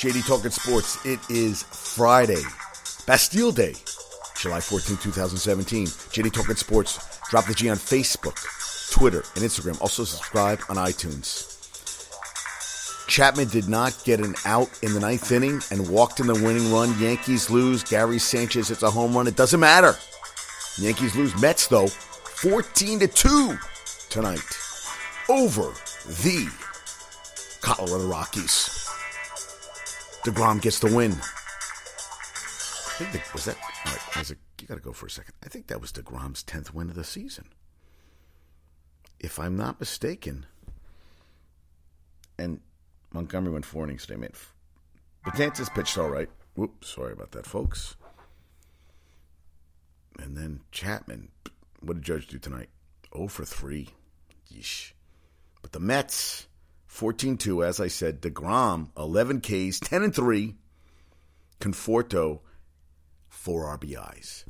JD Talking Sports. It is Friday, Bastille Day, July 14, 2017. JD Talking Sports. Drop the G on Facebook, Twitter, and Instagram. Also subscribe on iTunes. Chapman did not get an out in the ninth inning and walked in the winning run. Yankees lose. Gary Sanchez hits a home run. It doesn't matter. Yankees lose. Mets, though, 14 to 2 tonight over the Colorado Rockies. DeGrom gets the win. I think was that. Isaac, you got to go for a second. I think that was DeGrom's 10th win of the season. If I'm not mistaken, and Montgomery went four innings today, man. Betances pitched all right. Whoops, sorry about that, folks. And then Chapman, what did Judge do tonight? 0 for 3. Yeesh. But the Mets, 14 2, as I said. DeGrom, 11 Ks, 10 and 3. Conforto, 4 RBIs.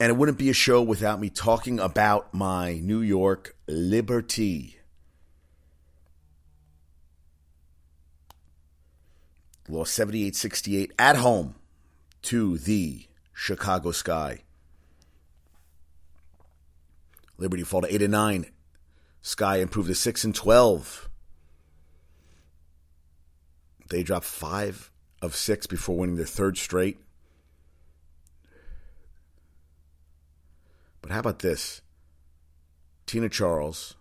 And it wouldn't be a show without me talking about my New York Liberty. Lost 78 68 at home to the Chicago Sky. Liberty fall to 8 and 9. Sky improved to 6 and 12. They dropped 5 of 6 before winning their third straight. But how about this? Tina Charles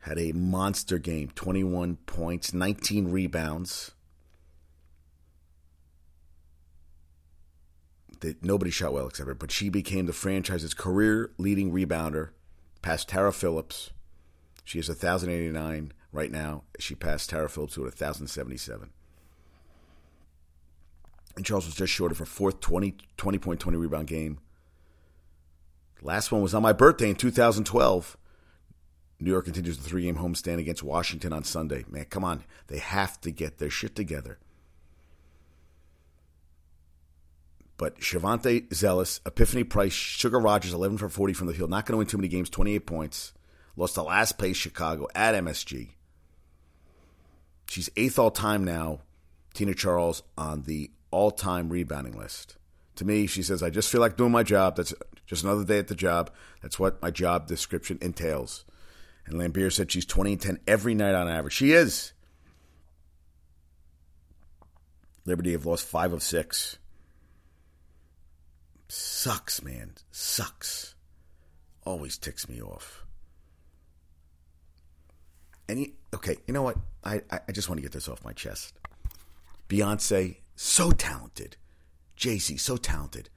had a monster game 21 points, 19 rebounds. That nobody shot well except her, but she became the franchise's career leading rebounder, past Tari Phillips. She has 1,089 right now. She passed Tari Phillips who with 1,077. And Charles was just short of her fourth 20, 20 point, 20 rebound game. Last one was on my birthday in 2012. New York continues the three game homestand against Washington on Sunday. Man, come on. They have to get their shit together. But Shavonte Zellous, Epiphanny Prince, Sugar Rodgers, 11 for 40 from the field. Not going to win too many games, 28 points. Lost to last place Chicago at MSG. She's eighth all time now, Tina Charles, on the all time rebounding list. To me, she says, I just feel like doing my job. That's just another day at the job. That's what my job description entails. And Laimbeer said she's 20 and 10 every night on average. She is. Liberty have lost five of six. Sucks, man. Sucks. Always ticks me off. He, okay, you know what? I, I just want to get this off my chest. Beyonce, so talented. Jay Z, so talented.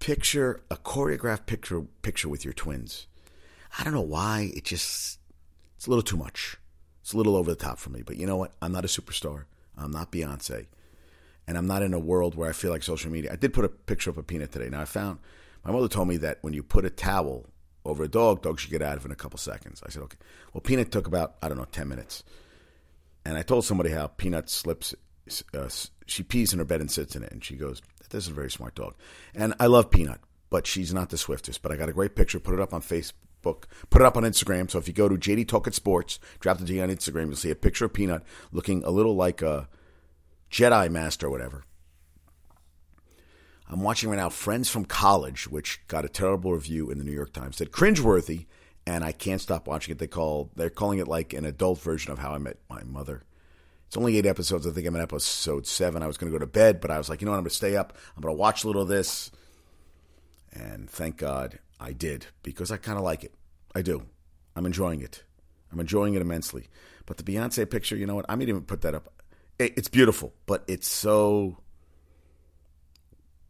Picture a choreographed picture picture with your twins. I don't know why it just it's a little too much. It's a little over the top for me. But you know what? I'm not a superstar. I'm not Beyonce and I'm not in a world where I feel like social media. I did put a picture of a peanut today. Now I found my mother told me that when you put a towel over a dog, dog should get out of it in a couple seconds. I said, okay. Well, peanut took about I don't know ten minutes, and I told somebody how peanut slips. Uh, she pees in her bed and sits in it, and she goes, "This is a very smart dog." And I love Peanut, but she's not the swiftest. But I got a great picture. Put it up on Facebook. Put it up on Instagram. So if you go to JD Talking Sports, drop the G on Instagram, you'll see a picture of Peanut looking a little like a Jedi Master, whatever. I'm watching right now Friends from College, which got a terrible review in the New York Times. Said cringeworthy, and I can't stop watching it. They call they're calling it like an adult version of How I Met My Mother. It's only eight episodes. I think I'm in episode seven. I was going to go to bed, but I was like, you know what? I'm going to stay up. I'm going to watch a little of this. And thank God I did because I kind of like it. I do. I'm enjoying it. I'm enjoying it immensely. But the Beyonce picture, you know what? I may even put that up it's beautiful, but it's so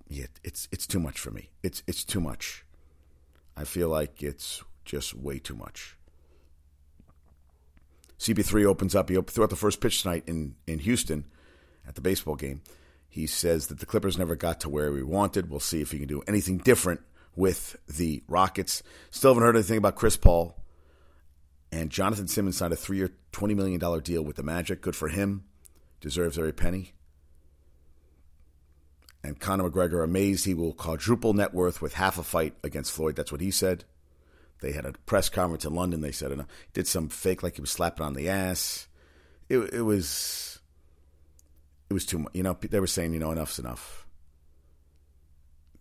yeah, it's it's too much for me. It's it's too much. I feel like it's just way too much. CP3 opens up. He threw out the first pitch tonight in, in Houston at the baseball game. He says that the Clippers never got to where we wanted. We'll see if he can do anything different with the Rockets. Still haven't heard anything about Chris Paul. And Jonathan Simmons signed a three year, $20 million deal with the Magic. Good for him deserves every penny. And Conor McGregor amazed he will quadruple net worth with half a fight against Floyd. That's what he said. They had a press conference in London. They said, and did some fake like he was slapping on the ass. it, it was it was too much. You know, they were saying, you know, enough's enough.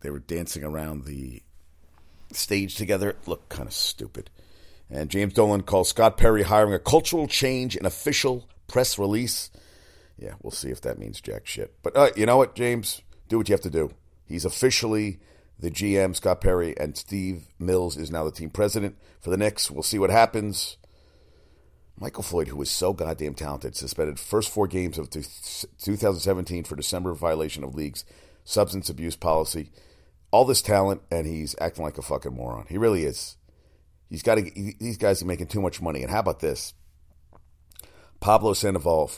They were dancing around the stage together. It looked kind of stupid. And James Dolan calls Scott Perry hiring a cultural change in official press release. Yeah, we'll see if that means jack shit. But uh, you know what, James? Do what you have to do. He's officially the GM, Scott Perry, and Steve Mills is now the team president for the Knicks. We'll see what happens. Michael Floyd, who was so goddamn talented, suspended first four games of 2017 for December violation of league's substance abuse policy. All this talent, and he's acting like a fucking moron. He really is. He's got to. These guys are making too much money. And how about this? Pablo Sandoval,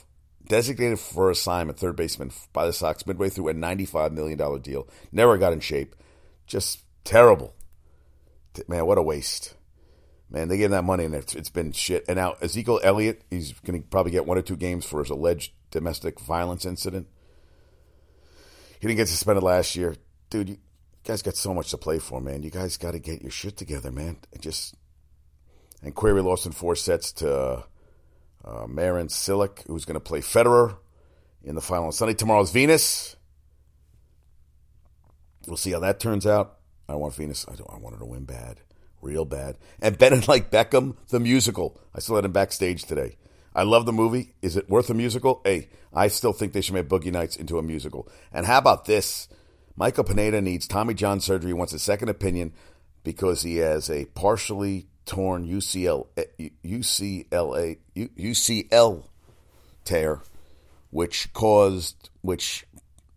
designated for assignment third baseman by the Sox midway through a $95 million deal, never got in shape. Just terrible. Man, what a waste. Man, they gave him that money and it's, it's been shit. And now Ezekiel Elliott, he's going to probably get one or two games for his alleged domestic violence incident. He didn't get suspended last year. Dude, you guys got so much to play for, man. You guys got to get your shit together, man. And just and Querrey lost in four sets to uh, uh, Marin Cilic, who's going to play Federer in the final on Sunday. Tomorrow's Venus. We'll see how that turns out. I want Venus. I, I want her to win bad, real bad. And Bend It Like Beckham, the musical. I saw that in backstage today. I love the movie. Is it worth a musical? Hey, I still think they should make Boogie Nights into a musical. And how about this? Michael Pineda needs Tommy John surgery. He wants a second opinion because he has a partially torn UCL, UCLA, UCL tear, which caused, which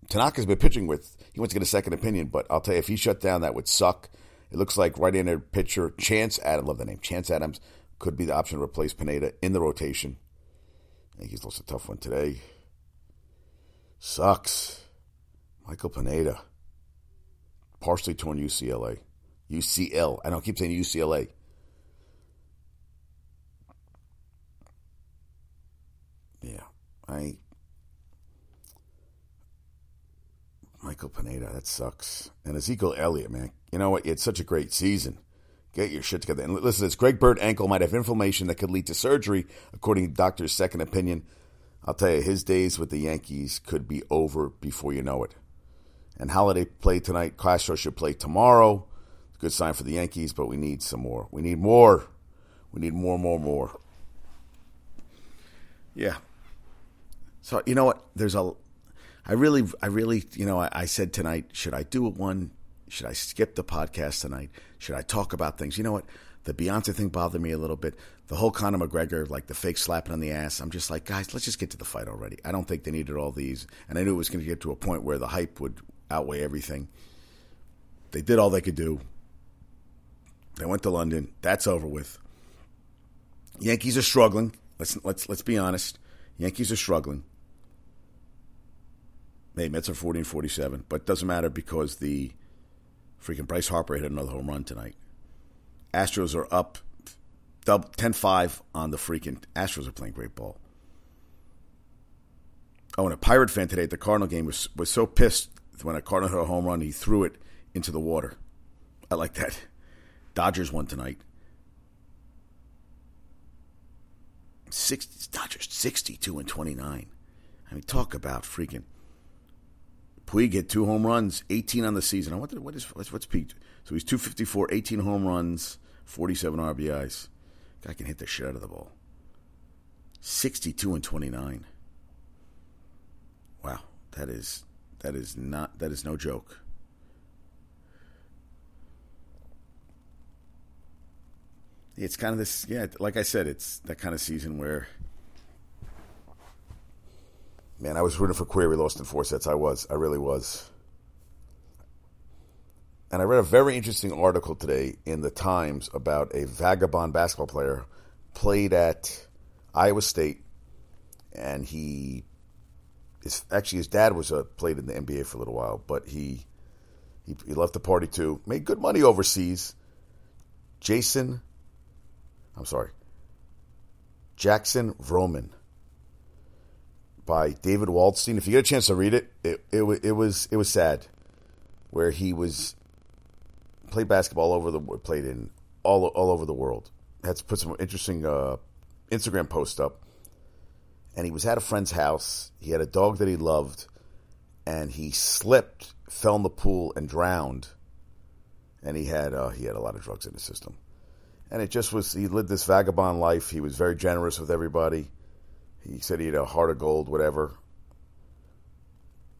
Tanaka's been pitching with. He wants to get a second opinion, but I'll tell you, if he shut down, that would suck. It looks like right-handed pitcher Chance Adams, love the name, Chance Adams, could be the option to replace Pineda in the rotation. I think he's lost a tough one today. Sucks. Michael Pineda. Partially torn UCLA. UCL. I don't keep saying UCLA. Yeah, I. Michael Pineda, that sucks. And Ezekiel Elliott, man. You know what? Had such a great season. Get your shit together. And listen, this Greg Bird ankle might have inflammation that could lead to surgery, according to doctor's second opinion. I'll tell you, his days with the Yankees could be over before you know it. And Holliday played tonight. Castro should play tomorrow. Good sign for the Yankees, but we need some more. We need more. We need more, more, more. Yeah, so you know what? There's a. I really, I really, you know, I, I said tonight, should I do one? Should I skip the podcast tonight? Should I talk about things? You know what? The Beyonce thing bothered me a little bit. The whole Conor McGregor, like the fake slapping on the ass. I'm just like, guys, let's just get to the fight already. I don't think they needed all these, and I knew it was going to get to a point where the hype would outweigh everything. They did all they could do. They went to London. That's over with. Yankees are struggling. Let's let's let's be honest. Yankees are struggling. Hey, Mets are 40 and 47, but it doesn't matter because the freaking Bryce Harper hit another home run tonight. Astros are up 10 5 on the freaking. Astros are playing great ball. Oh, and a Pirate fan today at the Cardinal game was, was so pissed when a Cardinal hit a home run, he threw it into the water. I like that. Dodgers won tonight. Six, Dodgers 62 and 29. I mean, talk about freaking Puig hit two home runs, 18 on the season. I wonder what is what's, what's Pete? So he's 254, 18 home runs, 47 RBIs. Guy can hit the shit out of the ball. 62 and 29. Wow, that is that is not that is no joke. It's kind of this, yeah. Like I said, it's that kind of season where Man, I was rooting for Querrey lost in four sets. I was. I really was. And I read a very interesting article today in the Times about a vagabond basketball player played at Iowa State, and he is actually his dad was a played in the NBA for a little while, but he he, he left the party too. Made good money overseas. Jason, I'm sorry, Jackson Vroman by David Waldstein. If you get a chance to read it, it it, it was it was sad, where he was played basketball all over the played in all all over the world. Had to put some interesting uh, Instagram post up, and he was at a friend's house. He had a dog that he loved, and he slipped, fell in the pool, and drowned. And he had uh, he had a lot of drugs in his system, and it just was. He lived this vagabond life. He was very generous with everybody. He said he had a heart of gold, whatever.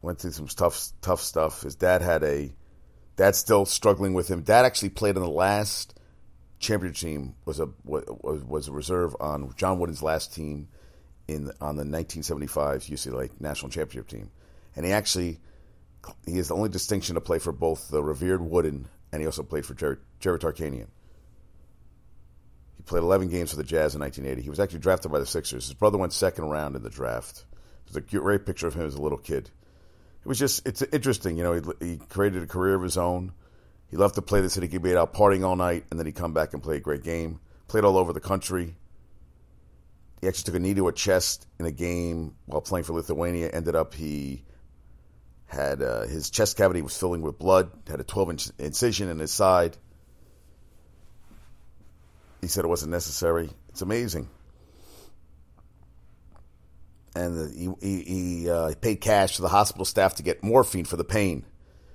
Went through some tough tough stuff. His dad had a dad's still struggling with him. Dad actually played in the last championship team was a was, was a reserve on John Wooden's last team in on the 1975 UCLA national championship team, and he actually he is the only distinction to play for both the revered Wooden and he also played for Jerry, Jerry Tarkanian. He played 11 games for the Jazz in 1980. He was actually drafted by the Sixers. His brother went second round in the draft. There's a great picture of him as a little kid. It was just it's interesting, you know. He, he created a career of his own. He loved to play the city. He'd be out partying all night, and then he'd come back and play a great game. Played all over the country. He actually took a knee to a chest in a game while playing for Lithuania. Ended up he had uh, his chest cavity was filling with blood. Had a 12 inch incision in his side. He said it wasn't necessary. It's amazing. And he he, he, uh, paid cash to the hospital staff to get morphine for the pain,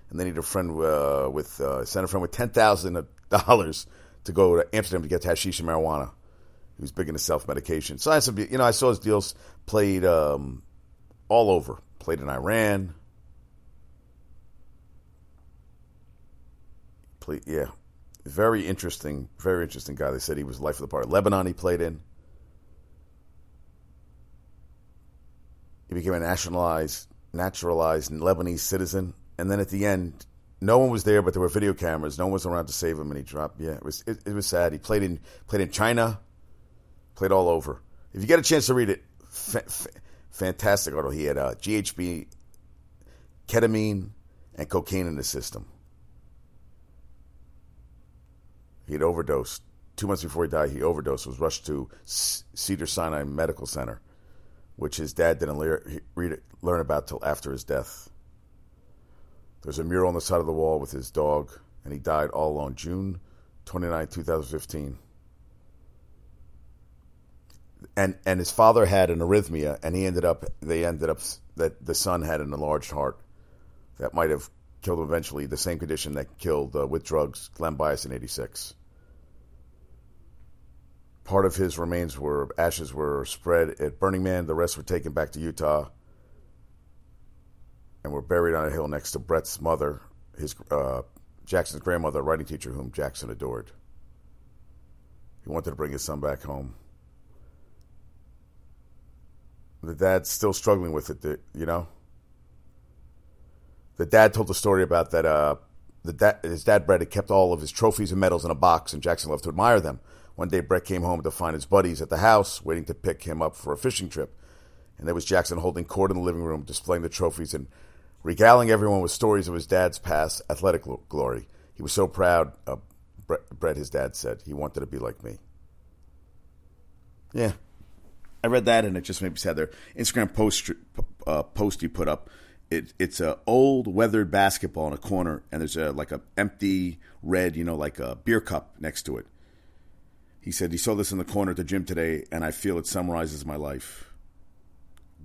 and then he had a friend uh, with uh, sent a friend with ten thousand dollars to go to Amsterdam to get hashish and marijuana. He was big into self medication. So I said, you know, I saw his deals played um, all over. Played in Iran. Played, yeah, very interesting, very interesting guy. They said he was life of the party. Lebanon he played in. He became a nationalized, naturalized Lebanese citizen, and then at the end, no one was there, but there were video cameras. No one was around to save him, and he dropped. Yeah, it was it, it was sad. He played in played in China, played all over. If you get a chance to read it, fa- fa- fantastic article. He had uh, GHB, ketamine, and cocaine in his system. He had overdosed. Two months before he died, he overdosed. Was rushed to Cedar Sinai Medical Center, which his dad didn't read, learn about till after his death. There's a mural on the side of the wall with his dog, and he died all alone, June 29, 2015 and and his father had an arrhythmia, and he ended up they ended up that the son had an enlarged heart that might have killed him eventually. The same condition that killed uh, with drugs Len Bias in '86. Part of his remains were ashes were spread at Burning Man. The rest were taken back to Utah and were buried on a hill next to Brett's mother, his uh, Jackson's grandmother, a writing teacher whom Jackson adored. He wanted to bring his son back home the dad's still struggling with it. You know, the dad told the story about that. Uh, his dad Brett had kept all of his trophies and medals in a box, and Jackson loved to admire them. One day, Brett came home to find his buddies at the house waiting to pick him up for a fishing trip, and there was Jackson holding court in the living room, displaying the trophies and regaling everyone with stories of his dad's past athletic glory. He was so proud. Uh, Brett, his dad said, he wanted to be like me. Yeah, I read that and it just made me sad. Their Instagram post uh, post you put up. It, it's a old weathered basketball in a corner, and there's a like a empty red, you know, like a beer cup next to it. He said he saw this in the corner at the gym today, and I feel it summarizes my life.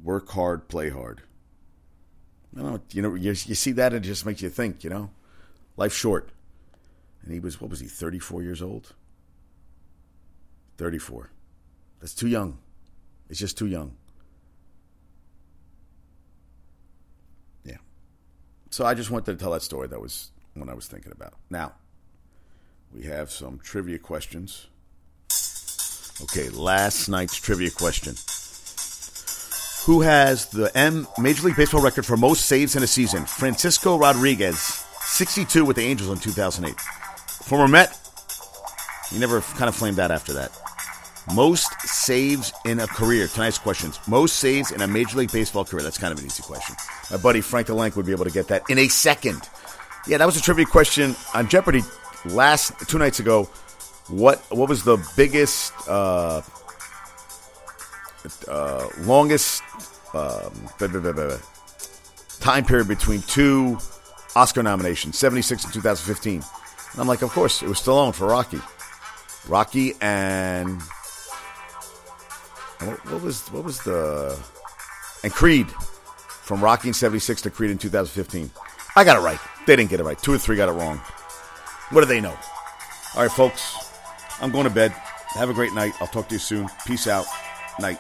Work hard, play hard. I know, you know, you, you see that and it just makes you think, you know, life's short. And he was, what was he, 34 years old? 34. That's too young. It's just too young. So I just wanted to tell that story. That was what I was thinking about. Now, we have some trivia questions. Okay, last night's trivia question. Who has the M Major League Baseball record for most saves in a season? Francisco Rodriguez, 62 with the Angels in 2008. Former Met, he never kind of flamed out after that. Most saves in a career. Tonight's questions. Most saves in a Major League Baseball career. That's kind of an easy question. My buddy Frank DeLank would be able to get that in a second. Yeah, that was a trivia question on Jeopardy last two nights ago. What what was the biggest, uh, uh, longest um, time period between two Oscar nominations, 76 and 2015? And I'm like, of course, it was Stallone for Rocky. Rocky and What, what was what was the and Creed from Rocking '76 to Creed in 2015? I got it right. They didn't get it right. Two or three got it wrong. What do they know? All right, folks. I'm going to bed. Have a great night. I'll talk to you soon. Peace out. Night.